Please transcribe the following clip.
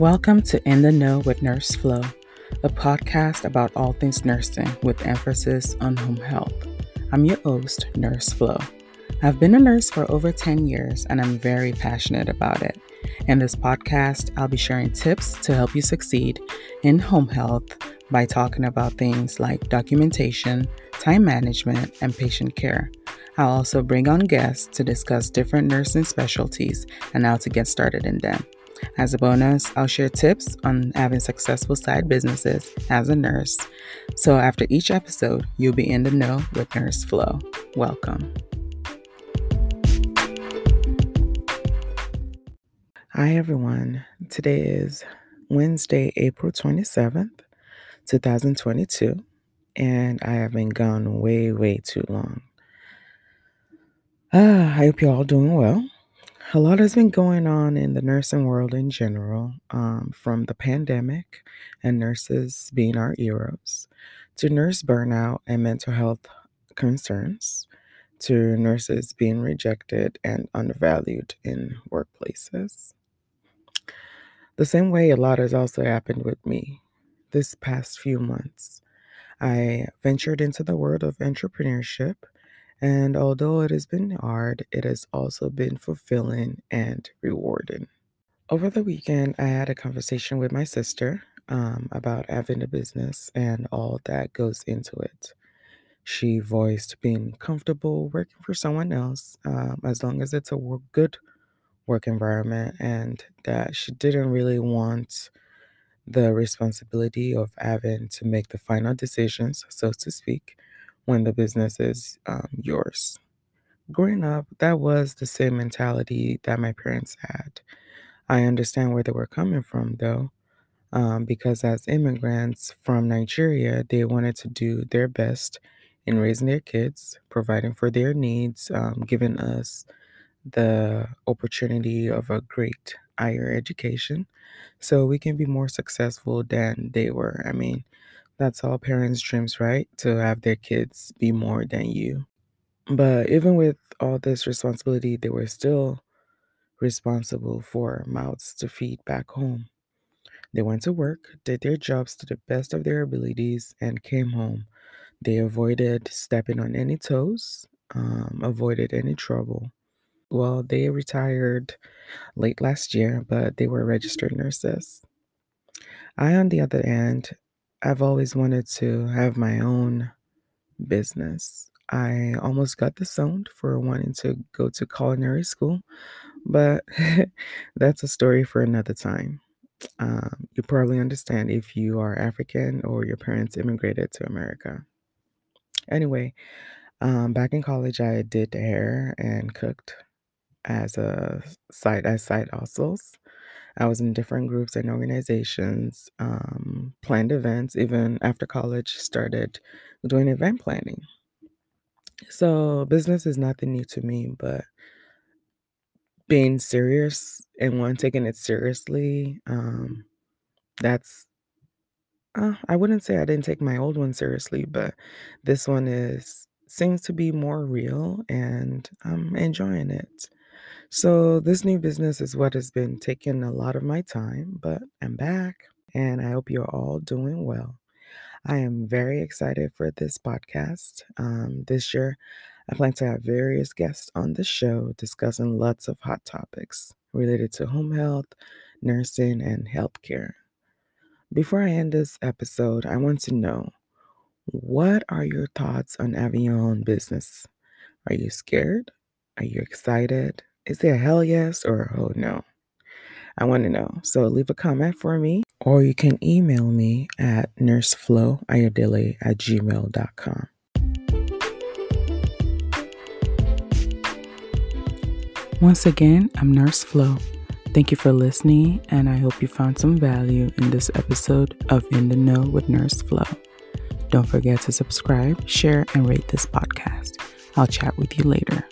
Welcome to In the Know with Nurse Flo, a podcast about all things nursing with emphasis on home health. I'm your host, Nurse Flo. I've been a nurse for over 10 years and I'm very passionate about it. In this podcast, I'll be sharing tips to help you succeed in home health by talking about things like documentation, time management, and patient care. I'll also bring on guests to discuss different nursing specialties and how to get started in them. As a bonus, I'll share tips on having successful side businesses as a nurse. So after each episode, you'll be in the know with Nurse Flo. Welcome. Hi, everyone. Today is Wednesday, April 27th, 2022, and I have been gone way, way too long. Uh, I hope you're all doing well a lot has been going on in the nursing world in general, um, from the pandemic and nurses being our heroes, to nurse burnout and mental health concerns, to nurses being rejected and undervalued in workplaces. The same way a lot has also happened with me this past few months. I ventured into the world of entrepreneurship and although it has been hard, it has also been fulfilling and rewarding. Over the weekend, I had a conversation with my sister um, about having a business and all that goes into it. She voiced being comfortable working for someone else um, as long as it's a work, good work environment and that she didn't really want the responsibility of having to make the final decisions, so to speak when the business is um, yours. Growing up, that was the same mentality that my parents had. I understand where they were coming from, though, um, because as immigrants from Nigeria, they wanted to do their best in raising their kids, providing for their needs, um, giving us the opportunity of a great higher education so we can be more successful than they were. I mean, that's all parents' dreams, right? To have their kids be more than you. But even with all this responsibility, they were still responsible for mouths to feed back home. They went to work, did their jobs to the best of their abilities, and came home. They avoided stepping on any toes, um, avoided any trouble. Well, they retired late last year, but they were registered nurses. I, on the other hand, I've always wanted to have my own business. I almost got disowned for wanting to go to culinary school, but that's a story for another time. Um, you probably understand if you are African or your parents immigrated to America. Anyway, um, back in college, I did hair and cooked as a side as side hustles. I was in different groups and organizations, um, planned events, even after college, started doing event planning. So, business is nothing new to me, but being serious and one taking it seriously, um, that's, uh, I wouldn't say I didn't take my old one seriously, but this one is seems to be more real and I'm enjoying it. So, this new business is what has been taking a lot of my time, but I'm back and I hope you're all doing well. I am very excited for this podcast. Um, this year, I plan to have various guests on the show discussing lots of hot topics related to home health, nursing, and healthcare. Before I end this episode, I want to know what are your thoughts on having your own business? Are you scared? Are you excited? Is there a hell yes or a oh no? I want to know. So leave a comment for me, or you can email me at nursefloayodele at gmail.com. Once again, I'm Nurse Flo. Thank you for listening, and I hope you found some value in this episode of In the Know with Nurse Flo. Don't forget to subscribe, share, and rate this podcast. I'll chat with you later.